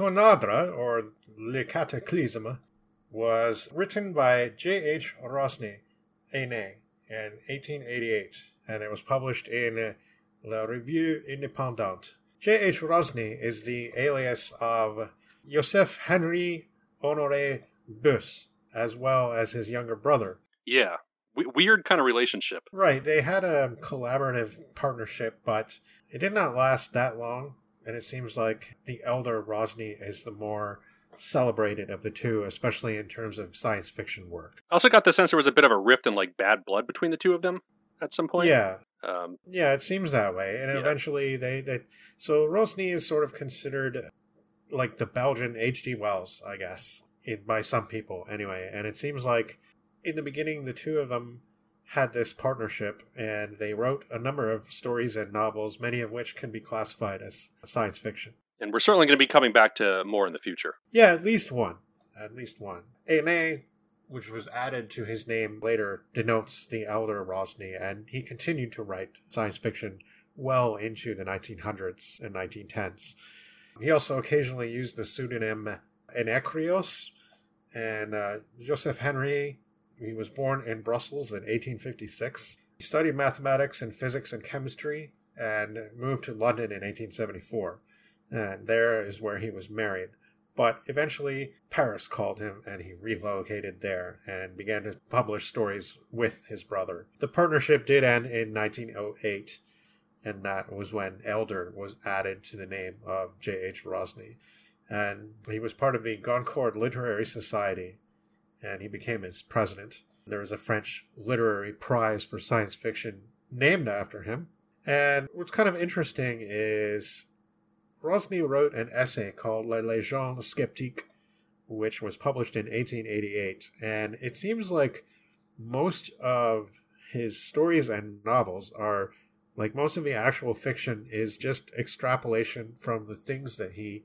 Tornadre, or Le Cataclysme, was written by J.H. Rosny, in 1888, and it was published in uh, La Revue Indépendante. J.H. Rosny is the alias of Joseph Henri Honoré Boex, as well as his younger brother. Yeah. W- weird kind of relationship. Right, they had a collaborative partnership, but it did not last that long, and it seems like the elder Rosny is the more celebrated of the two, especially in terms of science fiction work. I also got the sense there was a bit of a rift and like bad blood between the two of them at some point. Yeah, Um, yeah, it seems that way, and Yeah. eventually they, they so Rosny is sort of considered like the Belgian H.G. Wells, I guess, it, by some people anyway, and it seems like in the beginning the two of them had this partnership and they wrote a number of stories and novels, many of which can be classified as science fiction. and we're certainly going to be coming back to more in the future. Yeah, at least one. At least one. Aimé, which was added to his name later, denotes the elder Rosny, and he continued to write science fiction well into the 1900s and 1910s. He also occasionally used the pseudonym Enacryos, and uh, Joseph Henry. He was born in Brussels in 1856. He studied mathematics and physics and chemistry and moved to London in 1874. And there is where he was married. But eventually, Paris called him and he relocated there and began to publish stories with his brother. The partnership did end in 1908, and that was when Elder was added to the name of J.H. Rosny. And he was part of the Goncourt Literary Society, and he became its president. There was a French literary prize for science fiction named after him. And what's kind of interesting is Rosny wrote an essay called La Légende Sceptique, which was published in 1888. And it seems like most of his stories and novels are like most of the actual fiction is just extrapolation from the things that he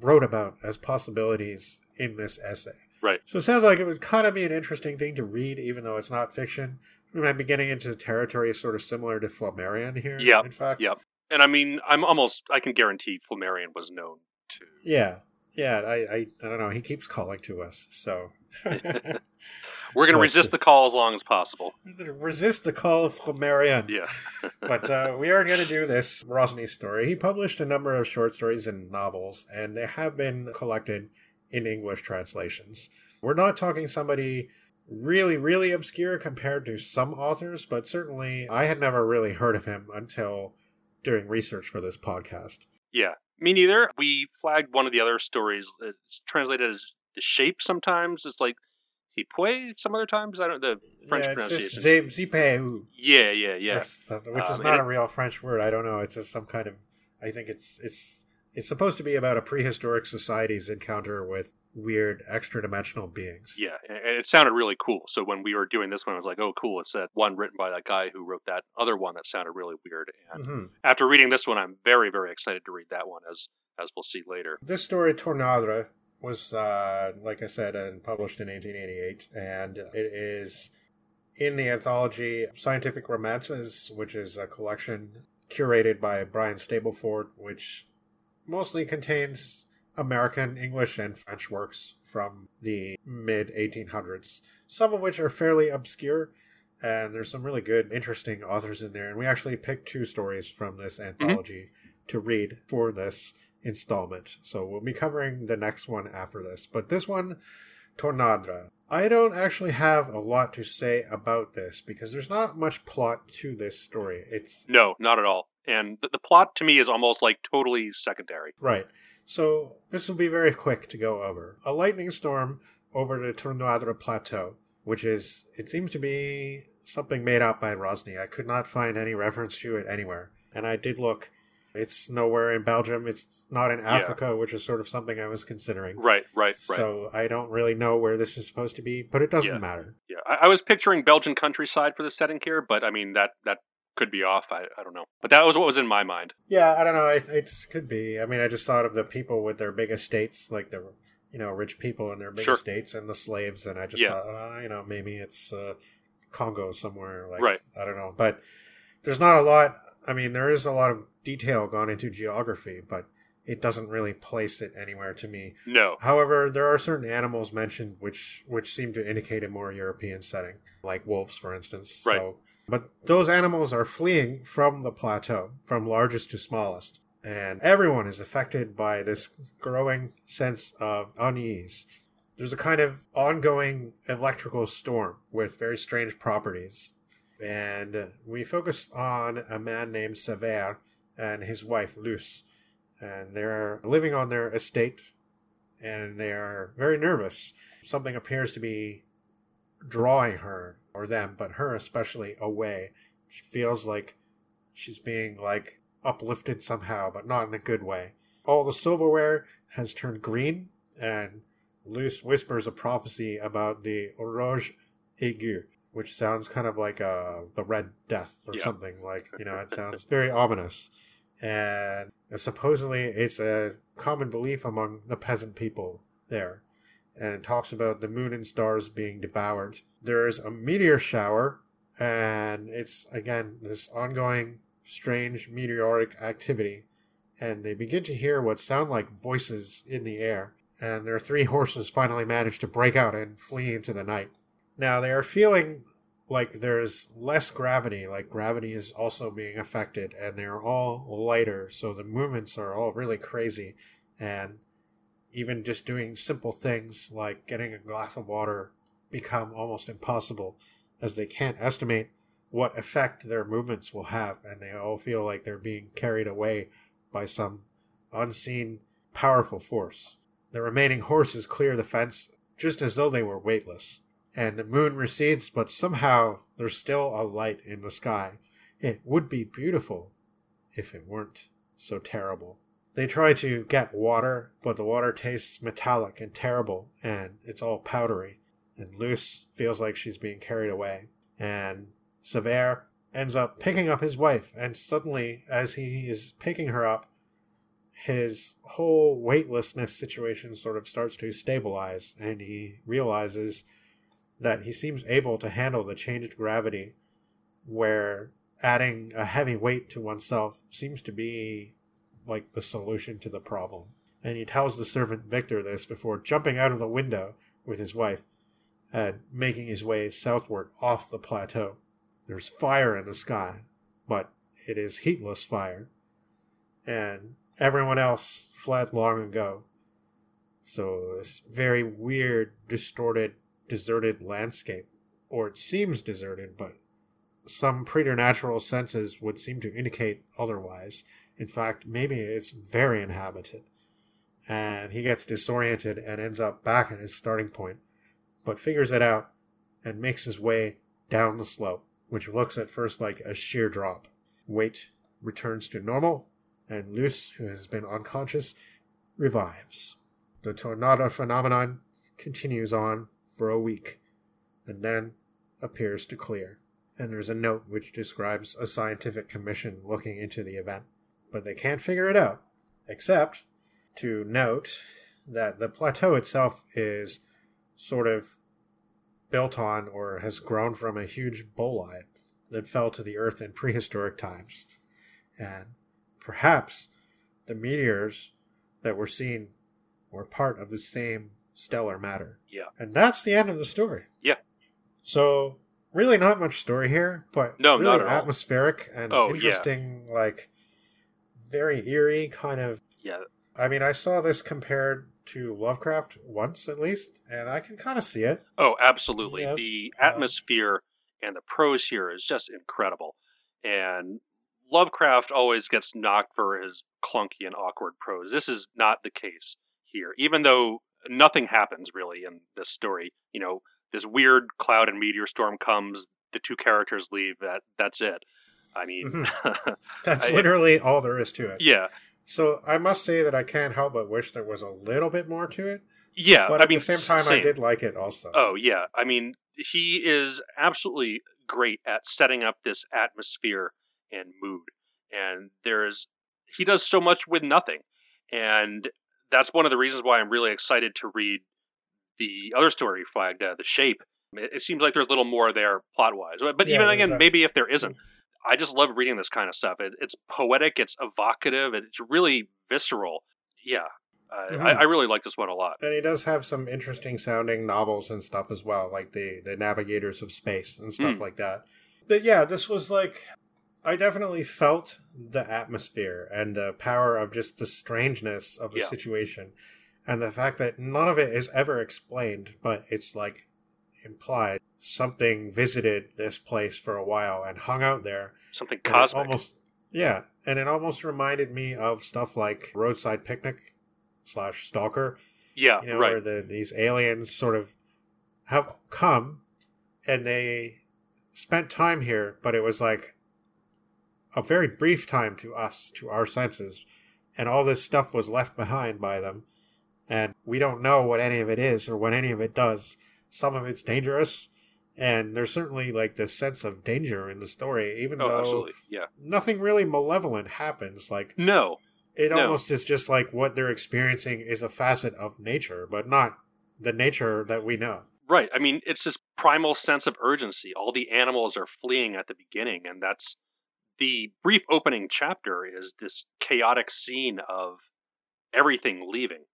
wrote about as possibilities in this essay. Right. So it sounds like it would kind of be an interesting thing to read, even though it's not fiction. We might be getting into territory sort of similar to Flammarion here. Yeah, In fact. yeah. And I mean, I'm almost, I can guarantee Flammarion was known to. Yeah. Yeah. I, I, I don't know. He keeps calling to us. So We're going to resist the call as long as possible. resist the call of Flammarion. Yeah. but uh, we are going to do this Rosny story. He published a number of short stories and novels, and they have been collected in English translations. We're not talking somebody really, really obscure compared to some authors, but certainly I had never really heard of him until doing research for this podcast. Yeah. Me neither. We flagged one of the other stories. It's translated as the shape sometimes. It's like "he Hipue some other times. I don't know the French yeah, pronunciation. Zipeu. yeah, yeah, yeah. That's which is Um, not a real French word. I don't know. It's just some kind of. I think it's it's it's supposed to be about a prehistoric society's encounter with weird extra dimensional beings. Yeah, and and it sounded really cool. So when we were doing this one, I was like, "Oh, cool!" It's that one written by that guy who wrote that other one that sounded really weird. And hmm after reading this one, I'm very, very excited to read that one, as as we'll see later. This story, Tornadre, was uh, like I said, uh, published in 1888, and it is in the anthology Scientific Romances, which is a collection curated by Brian Stableford, which mostly contains American, English, and French works from the mid 1800s, some of which are fairly obscure. And there's some really good, interesting authors in there. And we actually picked two stories from this mhm. anthology to read for this installment. So we'll be covering the next one after this. But this one, Tornadra. I don't actually have a lot to say about this because there's not much plot to this story. It's No, not at all. And the, the plot to me is almost like totally secondary. Right. So this will be very quick to go over. A lightning storm over the Tornadra Plateau, which is, it seems to be something made up by Rosny. I could not find any reference to it anywhere. And I did look. It's nowhere in Belgium. It's not in Africa, which is sort of something I was considering. Right, right, right. So I don't really know where this is supposed to be, but it doesn't Yeah. matter. yeah, I, I was picturing Belgian countryside for the setting here, but I mean that that could be off. I, I don't know, but that was what was in my mind. Yeah, I don't know. It, it could be. I mean, I just thought of the people with their big estates, like the you know rich people in their big Sure. estates, and the slaves, and I just Yeah. thought, uh, you know, maybe it's uh, Congo somewhere. Like, Right. I don't know, but there's not a lot. I mean, there is a lot of detail gone into geography, but it doesn't really place it anywhere to me. No. However, there are certain animals mentioned which which seem to indicate a more European setting, like wolves, for instance. Right. So, but those animals are fleeing from the plateau, from largest to smallest, and everyone is affected by this growing sense of unease. There's a kind of ongoing electrical storm with very strange properties, and we focus on a man named Sever and his wife Luce and they're living on their estate and they are very nervous. Something appears to be drawing her or them, but her especially away. She feels like she's being like uplifted somehow, but not in a good way. All the silverware has turned green, and Luce whispers a prophecy about the Rouge Aigu, which sounds kind of like uh, the Red Death or Yeah. something. Like, you know, it sounds very ominous. And supposedly it's a common belief among the peasant people there. And talks about the moon and stars being devoured. There's a meteor shower, and it's again this ongoing strange meteoric activity. And they begin to hear what sound like voices in the air. And their three horses finally manage to break out and flee into the night. Now they are feeling like there's less gravity, like gravity is also being affected, and they're all lighter, so the movements are all really crazy. And even just doing simple things like getting a glass of water become almost impossible as they can't estimate what effect their movements will have, and they all feel like they're being carried away by some unseen, powerful force. The remaining horses clear the fence just as though they were weightless, and the moon recedes, but somehow there's still a light in the sky. It would be beautiful if it weren't so terrible. They try to get water, but the water tastes metallic and terrible, and it's all powdery. And Luce feels like she's being carried away. And Sever ends up picking up his wife, and suddenly, as he is picking her up, his whole weightlessness situation sort of starts to stabilize, and he realizes that he seems able to handle the changed gravity, where adding a heavy weight to oneself seems to be like the solution to the problem. And he tells the servant Victor this before jumping out of the window with his wife and making his way southward off the plateau. There's fire in the sky, but it is heatless fire. And everyone else fled long ago. So this very weird, distorted, deserted landscape. Or it seems deserted, but some preternatural senses would seem to indicate otherwise. In fact, maybe it's very inhabited. And he gets disoriented and ends up back at his starting point, but figures it out and makes his way down the slope, which looks at first like a sheer drop. Weight returns to normal, and Luce, who has been unconscious, revives. The tornado phenomenon continues on for a week, and then appears to clear. And there's a note which describes a scientific commission looking into the event. But they can't figure it out, except to note that the plateau itself is sort of built on or has grown from a huge bolide that fell to the earth in prehistoric times. And perhaps the meteors that were seen were part of the same stellar matter. Yeah. And that's the end of the story. Yeah. So really not much story here, but No, really not at all. atmospheric and Oh, yeah. interesting, like very eerie kind of Yeah. I mean, I saw this compared to Lovecraft once at least, and I can kind of see it. Oh, absolutely. Yep. The Um, atmosphere and the prose here is just incredible. And Lovecraft always gets knocked for his clunky and awkward prose. This is not the case here, even though nothing happens really in this story. You know, this weird cloud and meteor storm comes, the two characters leave, that that's it. I mean, That's I- literally all there is to it. yeah. So I must say that I can't help but wish there was a little bit more to it. Yeah. But I mean, the same time, I did like it also. Oh yeah, I mean he is absolutely great at setting up this atmosphere and mood, and there's he does so much with nothing, and that's one of the reasons why I'm really excited to read the other story flagged, uh, the Shape. It, it seems like there's a little more there plot wise, but, but Yeah, even again, that- maybe if there isn't, I just love reading this kind of stuff. It, it's poetic, it's evocative, it's really visceral. yeah, uh, Mhm. I, I really like this one a lot. And he does have some interesting sounding novels and stuff as well, like the the Navigators of Space and stuff Mm. like that. But yeah, this was like I definitely felt the atmosphere and the power of just the strangeness of the Yeah. situation and the fact that none of it is ever explained, but it's like implied something visited this place for a while and hung out there Something cosmic. almost yeah, and it almost reminded me of stuff like Roadside Picnic slash Stalker yeah, you know, right. where the, these aliens sort of have come and they spent time here, but it was like a very brief time to us, to our senses, and all this stuff was left behind by them, and we don't know what any of it is or what any of it does. Some of it's dangerous, and there's certainly like this sense of danger in the story, even Oh, though absolutely. Yeah. nothing really malevolent happens. Like No. it No. almost is just like what they're experiencing is a facet of nature, but not the nature that we know. Right. I mean, it's this primal sense of urgency. All the animals are fleeing at the beginning, and that's the brief opening chapter is this chaotic scene of everything leaving.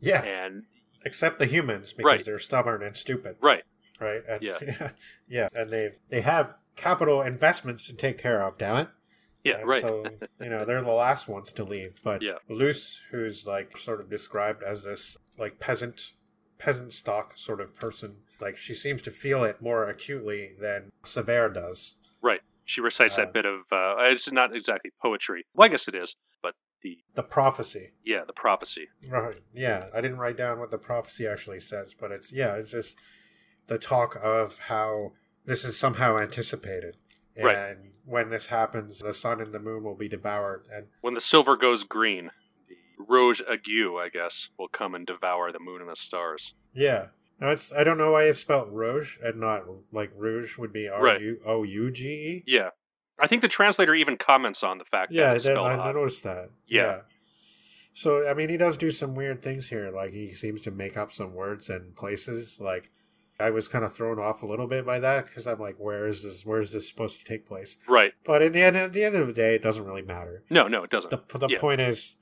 Yeah. And Except the humans because Right. they're stubborn and stupid, right, right? And, Yeah. yeah, and they they have capital investments to take care of, damn it. yeah, And right. So, you know, they're the last ones to leave, but Yeah. Luce, who's like sort of described as this like peasant peasant stock sort of person, like she seems to feel it more acutely than Sever does. right. She recites Uh, that bit of uh, it's not exactly poetry. Well, I guess it is, but the The prophecy. yeah, the prophecy. Right. Yeah, I didn't write down what the prophecy actually says, but it's yeah, it's just the talk of how this is somehow anticipated. And Right. when this happens, the sun and the moon will be devoured. And When the silver goes green, the Rouge Ague, I guess, will come and devour the moon and the stars. yeah. Now it's I don't know why it's spelled Rouge and not like Rouge would be R U O U G E. Yeah. I think the translator even comments on the fact Yeah, that I, did, spelled I noticed that. Yeah. So I mean, he does do some weird things here. Like he seems to make up some words and places. Like I was kind of thrown off a little bit by that because I'm like, where is this? Where is this supposed to take place? Right. But in the end, at the end of the day, it doesn't really matter. No, no, it doesn't. The the Yeah. point is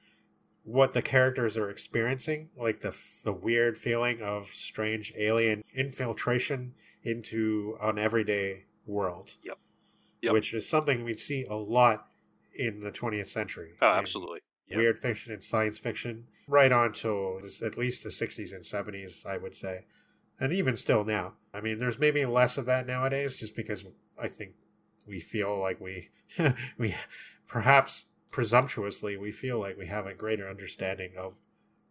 what the characters are experiencing, like the the weird feeling of strange alien infiltration into an everyday world. Yep. Yep. Which is something we see a lot in the 20th century. oh, absolutely. Yeah. Weird fiction and science fiction, right on to at least the 60s and 70s, I would say. And even still now. I mean, there's maybe less of that nowadays just because I think we feel like we, we perhaps presumptuously, we feel like we have a greater understanding of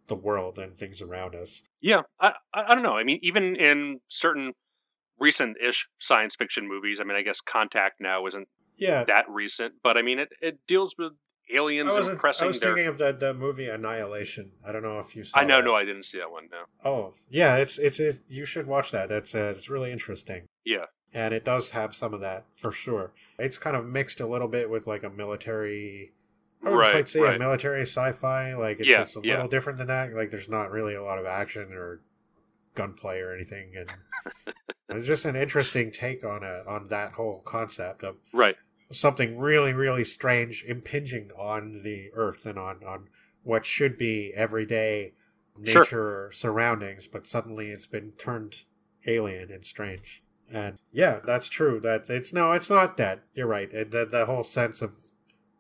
the world and things around us. Yeah, I I don't know. I mean, even in certain recent-ish science fiction movies, I mean, I guess Contact now isn't Yeah. that recent, but I mean, it, it deals with aliens was, impressing I was their. thinking of the, the movie Annihilation. I don't know if you saw I know, that. no, I didn't see that one. No. Oh, yeah, it's, it's, it's you should watch that. It's, uh, it's really interesting. Yeah, and it does have some of that for sure. It's kind of mixed a little bit with like a military. I wouldn't Right, quite say right. a military sci-fi. Like it's Yeah, just a yeah. little different than that. Like there's not really a lot of action or gunplay or anything, and it's just an interesting take on a on that whole concept of right. something really really strange impinging on the Earth and on on what should be everyday Sure. nature surroundings, but suddenly it's been turned alien and strange. And yeah, that's true. That it's no, it's not that. You're right. It, the the whole sense of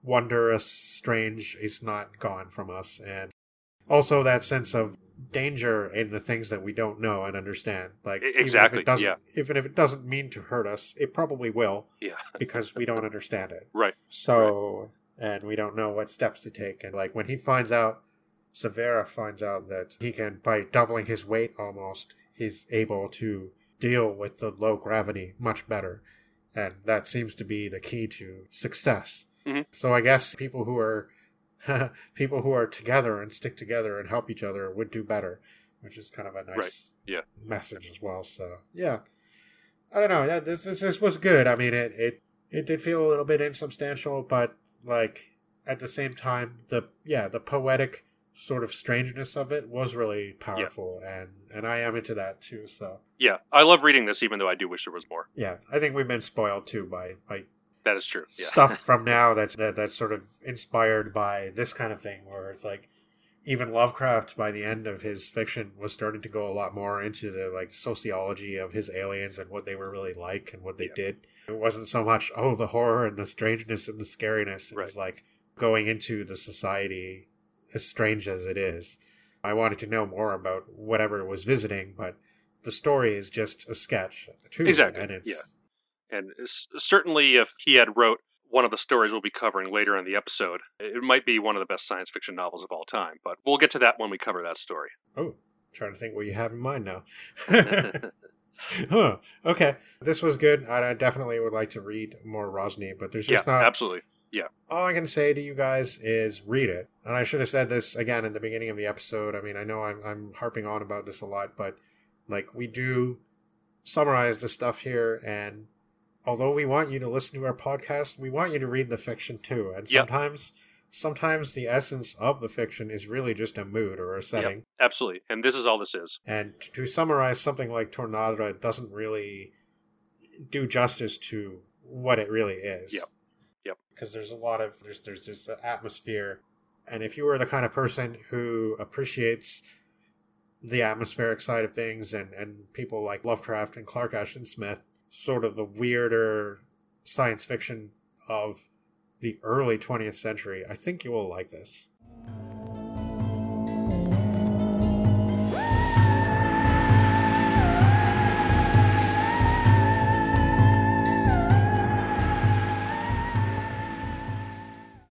wondrous, strange is not gone from us, and also that sense of danger in the things that we don't know and understand. Like E- even if exactly, it doesn't, yeah. even if it doesn't mean to hurt us, it probably will Yeah. because we don't understand it. Right. So, and we don't know what steps to take. And like when he finds out, Severa finds out that he can, by doubling his weight almost, he's able to deal with the low gravity much better. And that seems to be the key to success. Mhm. So I guess people who are people who are together and stick together and help each other would do better, which is kind of a nice Yeah. message as well. So yeah, I don't know. Yeah, this this, this was good. I mean, it, it it did feel a little bit insubstantial, but like at the same time, the yeah the poetic sort of strangeness of it was really powerful, and and I am into that too. So Yeah, I love reading this, even though I do wish there was more. yeah, I think we've been spoiled too by by That is true. Yeah. stuff from now that's that, that's sort of inspired by this kind of thing, where it's like even Lovecraft by the end of his fiction was starting to go a lot more into the like sociology of his aliens and what they were really like and what they Yeah. did. It wasn't so much oh the horror and the strangeness and the scariness. It was like going into the society as strange as it is. I wanted to know more about whatever it was visiting, but the story is just a sketch too. Exactly, And it's yeah. And s- certainly, if he had wrote one of the stories we'll be covering later in the episode, it might be one of the best science fiction novels of all time. But we'll get to that when we cover that story. oh, trying to think what you have in mind now. huh. Okay. This was good. I I definitely would like to read more Rosny, but there's yeah, just not absolutely. Yeah. All I can say to you guys is read it. And I should have said this again in the beginning of the episode. I mean, I know I'm, I'm harping on about this a lot, but like we do summarize the stuff here. And although we want you to listen to our podcast, we want you to read the fiction too. And Yep. sometimes, sometimes the essence of the fiction is really just a mood or a setting. Absolutely. And this is all this is. And to summarize something like Tornado doesn't really do justice to what it really is. Yep. Yep. Because there's a lot of there's there's just the atmosphere, and if you were the kind of person who appreciates the atmospheric side of things, and and people like Lovecraft and Clark Ashton Smith, sort of the weirder science fiction of the early 20th century, I think you will like this.